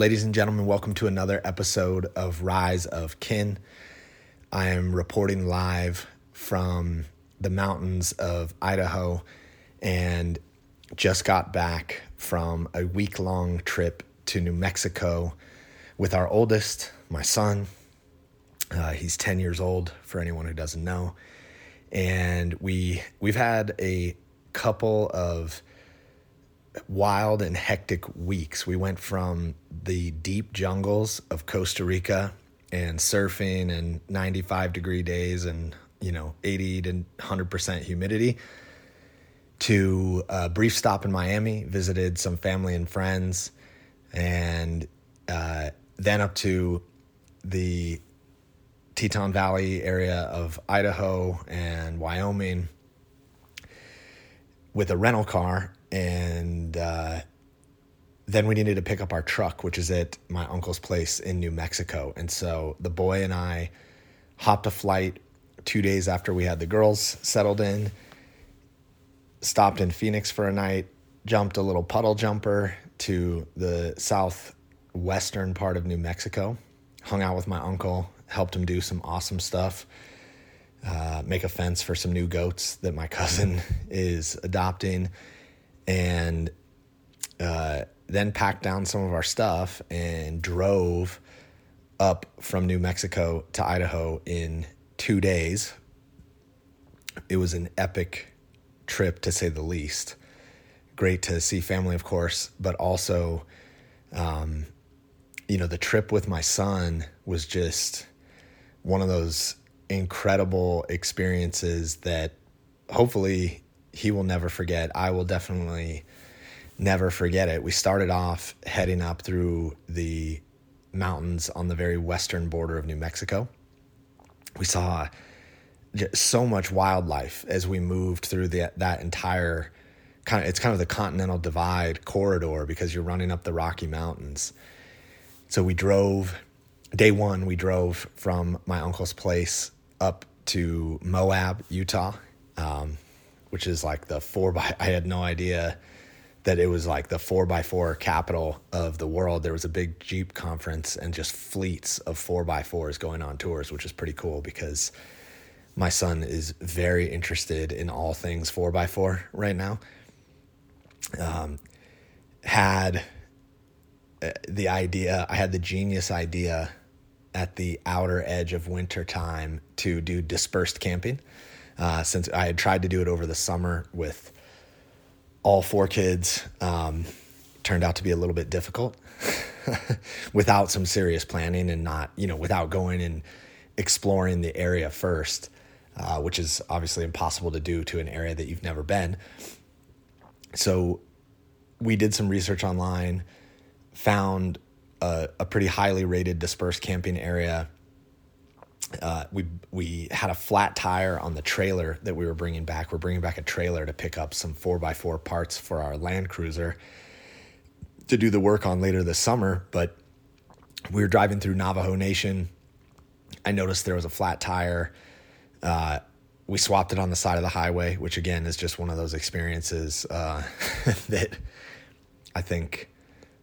Ladies and gentlemen, welcome to another episode of Rise of Kin. I am reporting live from the mountains of Idaho and just got back from a week long trip to New Mexico with our oldest, my son. Uh, he's 10 years old for anyone who doesn't know. And we we've had a couple of wild and hectic weeks. We went from the deep jungles of Costa Rica and surfing and 95 degree days and you know 80 to 100% humidity to a brief stop in Miami, visited some family and friends, and uh, then up to the Teton Valley area of Idaho and Wyoming with a rental car and uh, then we needed to pick up our truck, which is at my uncle's place in New Mexico. And so the boy and I hopped a flight two days after we had the girls settled in, stopped in Phoenix for a night, jumped a little puddle jumper to the southwestern part of New Mexico, hung out with my uncle, helped him do some awesome stuff. Uh, make a fence for some new goats that my cousin is adopting and uh, then packed down some of our stuff and drove up from New Mexico to Idaho in two days. It was an epic trip to say the least. Great to see family, of course, but also, um, you know, the trip with my son was just one of those incredible experiences that hopefully he will never forget. I will definitely never forget it. We started off heading up through the mountains on the very western border of New Mexico. We saw so much wildlife as we moved through the, that entire kind of it's kind of the continental divide corridor because you're running up the Rocky Mountains. So we drove day 1 we drove from my uncle's place up to Moab, Utah. Um, which is like the four by. I had no idea that it was like the four by four capital of the world. There was a big Jeep conference and just fleets of four by fours going on tours, which is pretty cool because my son is very interested in all things four by four right now. Um, had uh, the idea, I had the genius idea at the outer edge of winter time to do dispersed camping uh, since I had tried to do it over the summer with all four kids. Um, turned out to be a little bit difficult without some serious planning and not, you know, without going and exploring the area first, uh, which is obviously impossible to do to an area that you've never been. So we did some research online, found a, a pretty highly rated dispersed camping area uh, we we had a flat tire on the trailer that we were bringing back. We're bringing back a trailer to pick up some four x four parts for our Land Cruiser to do the work on later this summer. But we were driving through Navajo Nation. I noticed there was a flat tire. Uh, we swapped it on the side of the highway, which again is just one of those experiences uh, that I think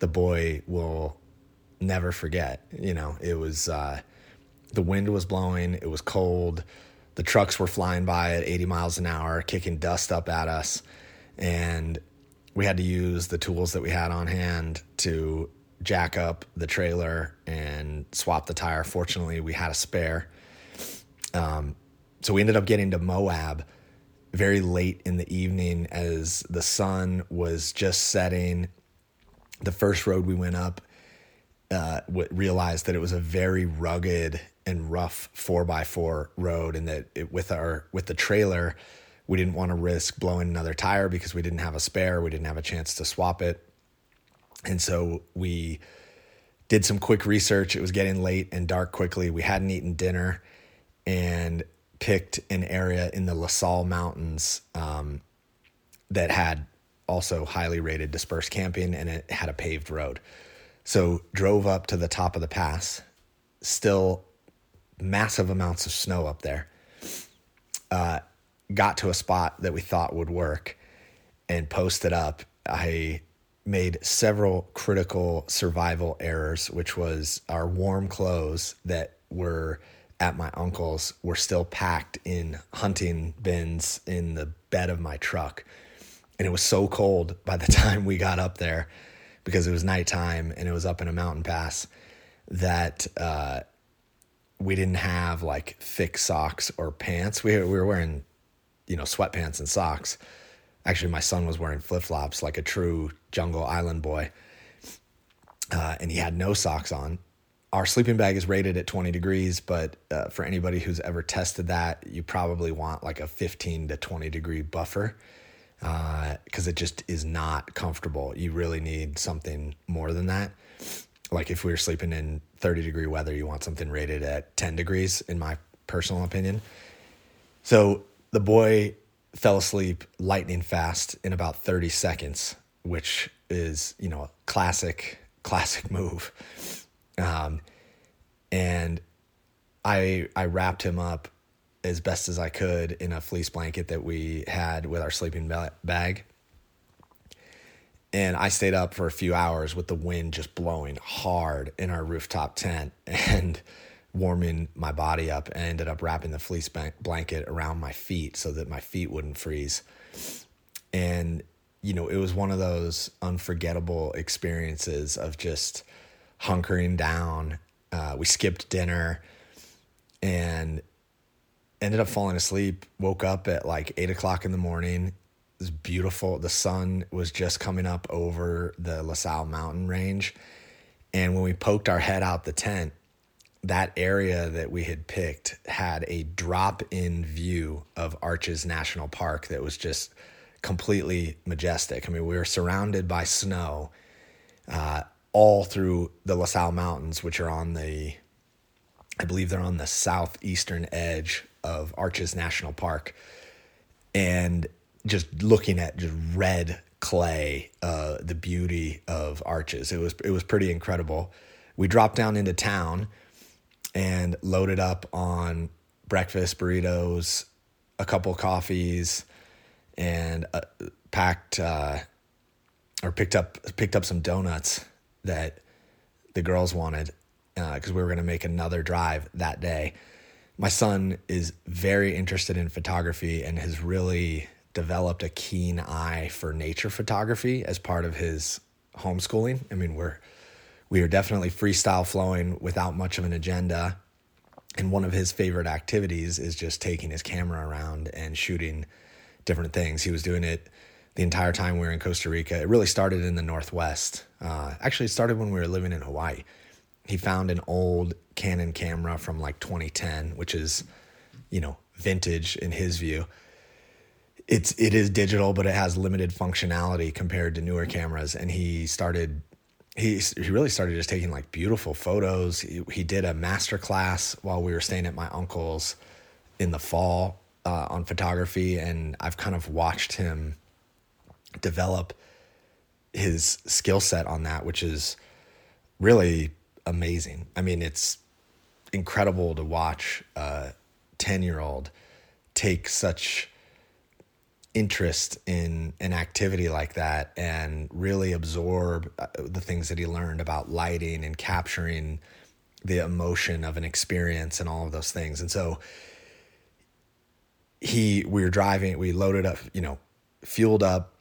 the boy will never forget. You know, it was uh, the wind was blowing, it was cold. The trucks were flying by at 80 miles an hour, kicking dust up at us. And we had to use the tools that we had on hand to jack up the trailer and swap the tire. Fortunately, we had a spare. Um, so we ended up getting to Moab very late in the evening as the sun was just setting. The first road we went up, uh, realized that it was a very rugged and rough four by four road, and that it, with our with the trailer, we didn't want to risk blowing another tire because we didn't have a spare. We didn't have a chance to swap it, and so we did some quick research. It was getting late and dark quickly. We hadn't eaten dinner, and picked an area in the La Sal Mountains um, that had also highly rated dispersed camping, and it had a paved road. So drove up to the top of the pass, still massive amounts of snow up there. Uh, got to a spot that we thought would work and posted up. I made several critical survival errors, which was our warm clothes that were at my uncle's were still packed in hunting bins in the bed of my truck. And it was so cold by the time we got up there because it was nighttime and it was up in a mountain pass that uh, we didn't have like thick socks or pants. We, we were wearing, you know, sweatpants and socks. Actually, my son was wearing flip flops like a true jungle island boy. Uh, and he had no socks on our sleeping bag is rated at 20 degrees, but uh, for anybody who's ever tested that, you probably want like a 15 to 20 degree buffer because uh, it just is not comfortable. You really need something more than that. Like if we were sleeping in 30 degree weather, you want something rated at 10 degrees, in my personal opinion. So the boy fell asleep lightning fast in about 30 seconds, which is, you know, a classic, classic move. Um, and I I wrapped him up as best as I could in a fleece blanket that we had with our sleeping bag. And I stayed up for a few hours with the wind just blowing hard in our rooftop tent and warming my body up. I ended up wrapping the fleece blanket around my feet so that my feet wouldn't freeze. And, you know, it was one of those unforgettable experiences of just hunkering down. Uh, we skipped dinner and ended up falling asleep. Woke up at like eight o'clock in the morning. It was beautiful. The sun was just coming up over the La Sal mountain range. And when we poked our head out the tent, that area that we had picked had a drop in view of Arches National Park that was just completely majestic. I mean, we were surrounded by snow. Uh, all through the La Sal Mountains, which are on the, I believe they're on the southeastern edge of Arches National Park. And just looking at just red clay, uh, the beauty of Arches, it was it was pretty incredible. We dropped down into town and loaded up on breakfast burritos, a couple coffees, and uh, packed uh, or picked up picked up some donuts that the girls wanted because uh, we were going to make another drive that day. My son is very interested in photography and has really developed a keen eye for nature photography as part of his homeschooling. I mean, we're we are definitely freestyle flowing without much of an agenda. And one of his favorite activities is just taking his camera around and shooting different things. He was doing it the entire time we were in Costa Rica. It really started in the Northwest. Uh, actually, it started when we were living in Hawaii. He found an old Canon camera from like 2010, which is, you know, vintage in his view. It's it is digital, but it has limited functionality compared to newer cameras. And he started, he he really started just taking like beautiful photos. He, he did a master class while we were staying at my uncle's in the fall uh, on photography, and I've kind of watched him develop his skill set on that, which is really amazing. I mean, it's incredible to watch a 10 year old take such interest in an activity like that and really absorb uh, the things that he learned about lighting and capturing the emotion of an experience and all of those things. And so he we were driving, we loaded up, you know, fueled up,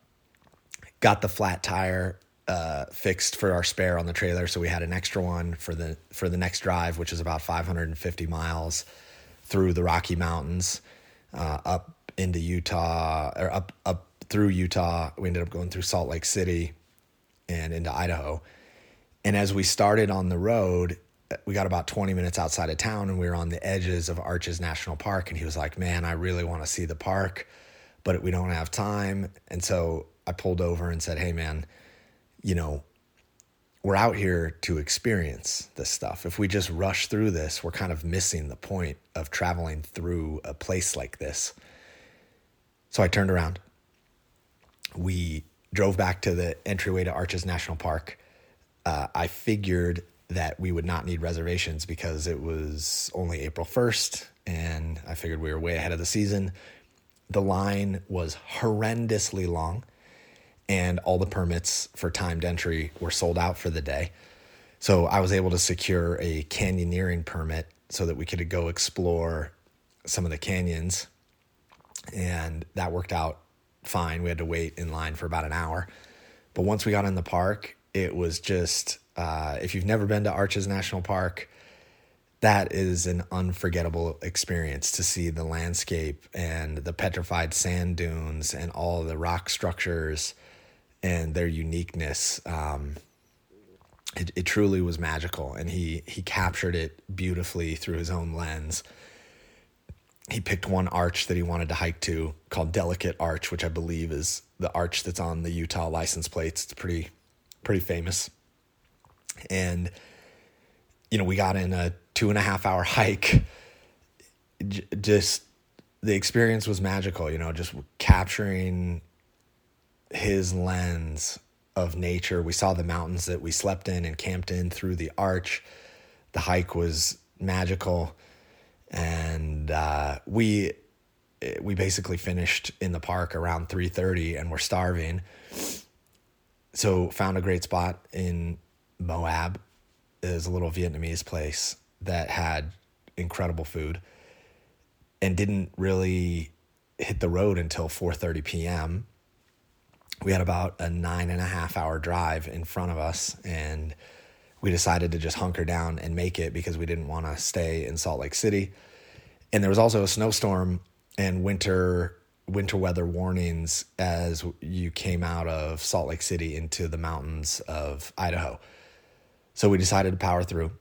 got the flat tire uh, fixed for our spare on the trailer, so we had an extra one for the for the next drive, which is about 550 miles through the Rocky Mountains, uh, up into Utah or up up through Utah. We ended up going through Salt Lake City and into Idaho. And as we started on the road, we got about 20 minutes outside of town and we were on the edges of Arches National Park. And he was like, Man, I really want to see the park, but we don't have time. And so I pulled over and said, "Hey, man, you know, we're out here to experience this stuff. If we just rush through this, we're kind of missing the point of traveling through a place like this." So I turned around. We drove back to the entryway to Arches National Park. Uh, I figured that we would not need reservations because it was only April 1st, and I figured we were way ahead of the season. The line was horrendously long and all the permits for timed entry were sold out for the day. So I was able to secure a canyoneering permit so that we could go explore some of the canyons. And that worked out fine. We had to wait in line for about an hour. But once we got in the park, it was just, uh, if you've never been to Arches National Park, that is an unforgettable experience to see the landscape and the petrified sand dunes and all the rock structures and their uniqueness. Um, it, it truly was magical, and he he captured it beautifully through his own lens. He picked one arch that he wanted to hike to called Delicate Arch, which I believe is the arch that's on the Utah license plates. It's pretty pretty famous, and you know we got in a two and a half hour hike. J- just the experience was magical, you know, just capturing his lens of nature. We saw the mountains that we slept in and camped in through the arch. The hike was magical, and uh, we we basically finished in the park around three thirty, and we're starving. So found a great spot in Moab. Is a little Vietnamese place that had incredible food, and didn't really hit the road until four thirty p.m we had about a nine and a half hour drive in front of us and we decided to just hunker down and make it because we didn't want to stay in Salt Lake City. And there was also a snowstorm and winter winter weather warnings as you came out of Salt Lake City into the mountains of Idaho. So we decided to power through,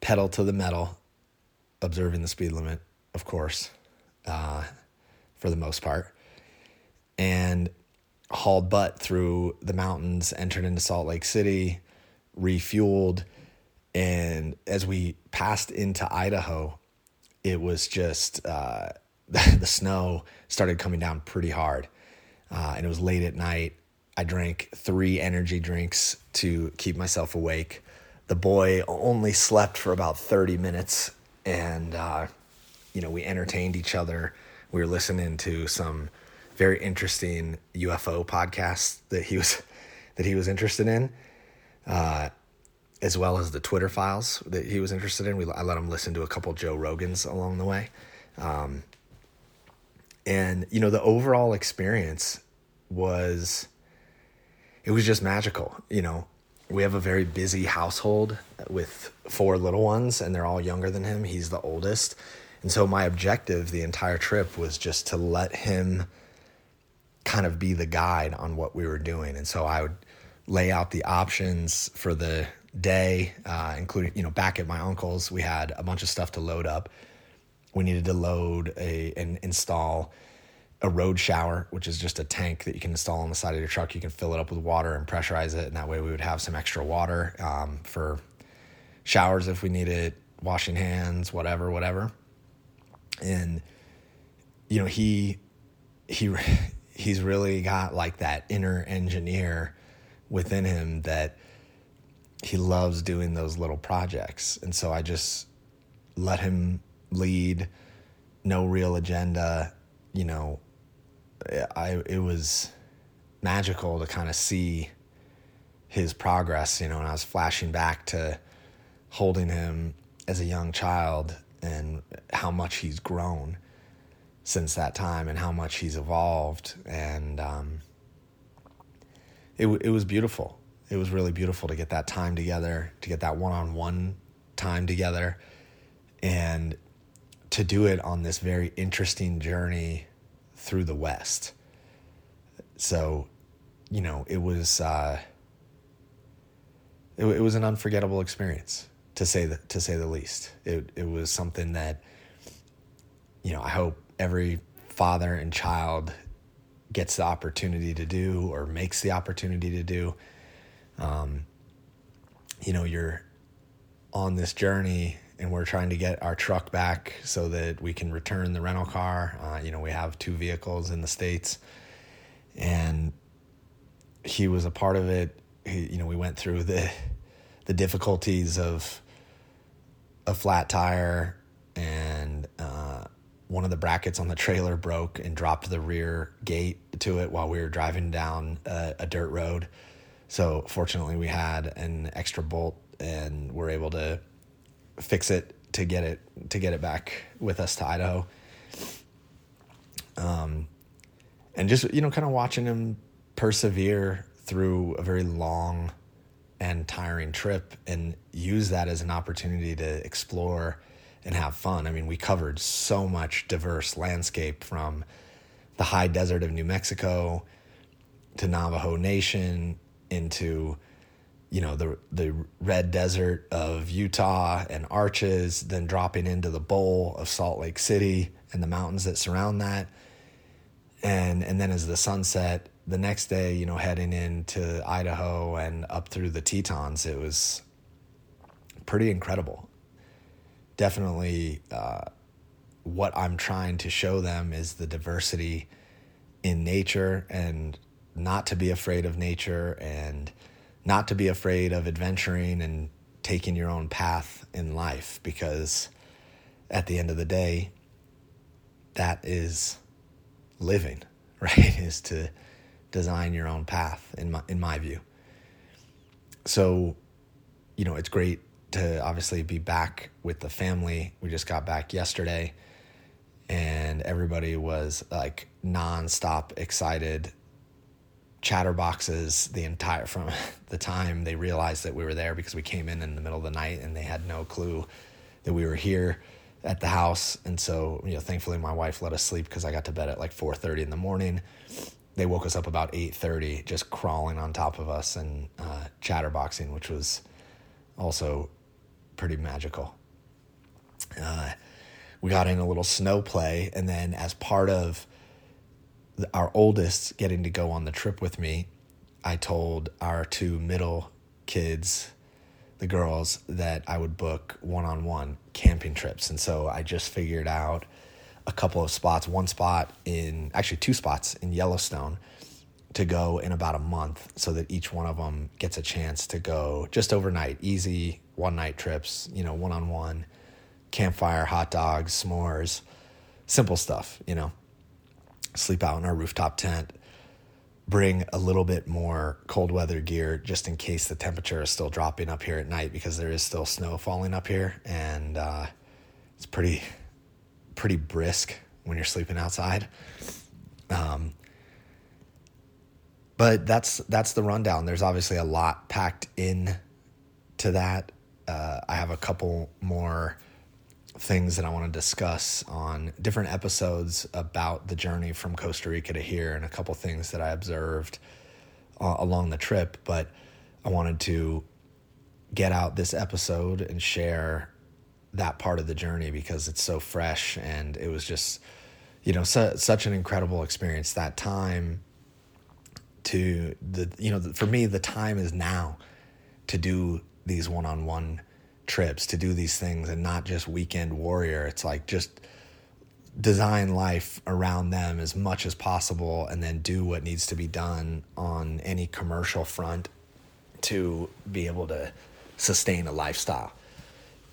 pedal to the metal, observing the speed limit, of course, uh, for the most part. And hauled butt through the mountains, entered into Salt Lake City, refueled. And as we passed into Idaho, it was just uh, the snow started coming down pretty hard. Uh, and it was late at night. I drank three energy drinks to keep myself awake. The boy only slept for about 30 minutes. And, uh, you know, we entertained each other. We were listening to some very interesting UFO podcast that he was that he was interested in, uh, as well as the Twitter files that he was interested in. We I let him listen to a couple Joe Rogans along the way, um, and you know the overall experience was it was just magical. You know, we have a very busy household with four little ones, and they're all younger than him. He's the oldest. And so my objective the entire trip was just to let him kind of be the guide on what we were doing. And so I would lay out the options for the day, uh, including, you know, back at my uncle's, we had a bunch of stuff to load up. We needed to load a and install a road shower, which is just a tank that you can install on the side of your truck. You can fill it up with water and pressurize it, and that way we would have some extra water um, for showers if we needed, washing hands, whatever, whatever. And you know, he he he's really got like that inner engineer within him that he loves doing those little projects. And so I just let him lead, no real agenda, you know, I it was magical to kind of see his progress, you know, and I was flashing back to holding him as a young child and how much he's grown since that time and how much he's evolved. And um, it, it was beautiful. It was really beautiful to get that time together, to get that one on one time together, and to do it on this very interesting journey through the West. So, you know, it was uh, it, it was an unforgettable experience to say the, to say the least. It it was something that you know I hope every father and child gets the opportunity to do or makes the opportunity to do. Um, you know, you're on this journey and we're trying to get our truck back so that we can return the rental car. Uh, you know, we have two vehicles in the States and he was a part of it. He, you know, we went through the, the difficulties of a flat tire and, uh, one of the brackets on the trailer broke and dropped the rear gate to it while we were driving down a, a dirt road. So fortunately, we had an extra bolt and we're able to fix it to get it to get it back with us to Idaho. Um, and just you know, kind of watching him persevere through a very long and tiring trip and use that as an opportunity to explore and have fun. I mean, we covered so much diverse landscape from the high desert of New Mexico to Navajo Nation into you know the the red desert of Utah and Arches, then dropping into the bowl of Salt Lake City and the mountains that surround that, and and then as the sun set the next day, you know, heading into Idaho and up through the Tetons, it was pretty incredible. Definitely, uh, what I'm trying to show them is the diversity in nature and not to be afraid of nature and not to be afraid of adventuring and taking your own path in life because at the end of the day, that is living, right? is to design your own path in my in my view. So, you know, it's great to obviously be back with the family. We just got back yesterday and everybody was like nonstop excited. Chatterboxes the entire from the time they realized that we were there because we came in in the middle of the night and they had no clue that we were here at the house. And so you know thankfully my wife let us sleep because i got to bed at like 4.30 in the morning. They woke us up about 8.30 just crawling on top of us and uh, chatterboxing which was also pretty magical uh, we got in a little snow play and then as part of our oldest getting to go on the trip with me, I told our two middle kids, the girls, that I would book one on one camping trips. And so I just figured out a couple of spots, one spot in, actually, two spots in Yellowstone to go in about a month so that each one of them gets a chance to go just overnight, easy one night trips, you know, one on one, campfire, hot dogs, s'mores, simple stuff, you know sleep out in our rooftop tent, bring a little bit more cold weather gear just in case the temperature is still dropping up here at night because there is still snow falling up here and uh, it's pretty pretty brisk when you're sleeping outside. Um, but that's that's the rundown. There's obviously a lot packed in to that. Uh, I have a couple more things that I want to discuss on different episodes about the journey from Costa Rica to here and a couple things that I observed uh, along the trip. But I wanted to get out this episode and share that part of the journey because it's so fresh and it was just, you know, su- such an incredible experience. That time to the, you know, for me, the time is now to do these one on one trips to do these things and not just weekend warrior. It's like just design life around them as much as possible and then do what needs to be done on any commercial front to be able to sustain a lifestyle.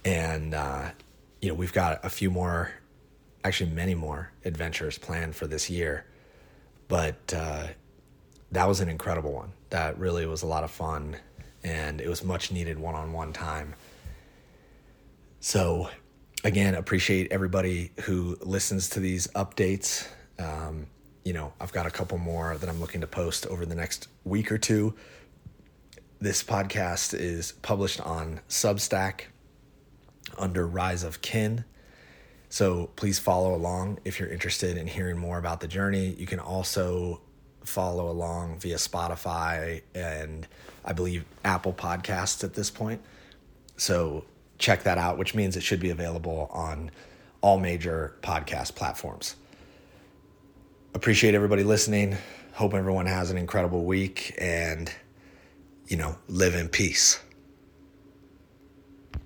And, uh, you know, we've got a few more, actually, many more adventures planned for this year. But uh, that was an incredible one. That really was a lot of fun. And it was much needed one on one time so, again, appreciate everybody who listens to these updates. Um, you know, I've got a couple more that I'm looking to post over the next week or two. This podcast is published on Substack under Rise of Kin. So please follow along if you're interested in hearing more about the journey. You can also follow along via Spotify and I believe Apple Podcasts at this point. So check that out, which means it should be available on all major podcast platforms. Appreciate everybody listening. Hope everyone has an incredible week and, you know, live in peace.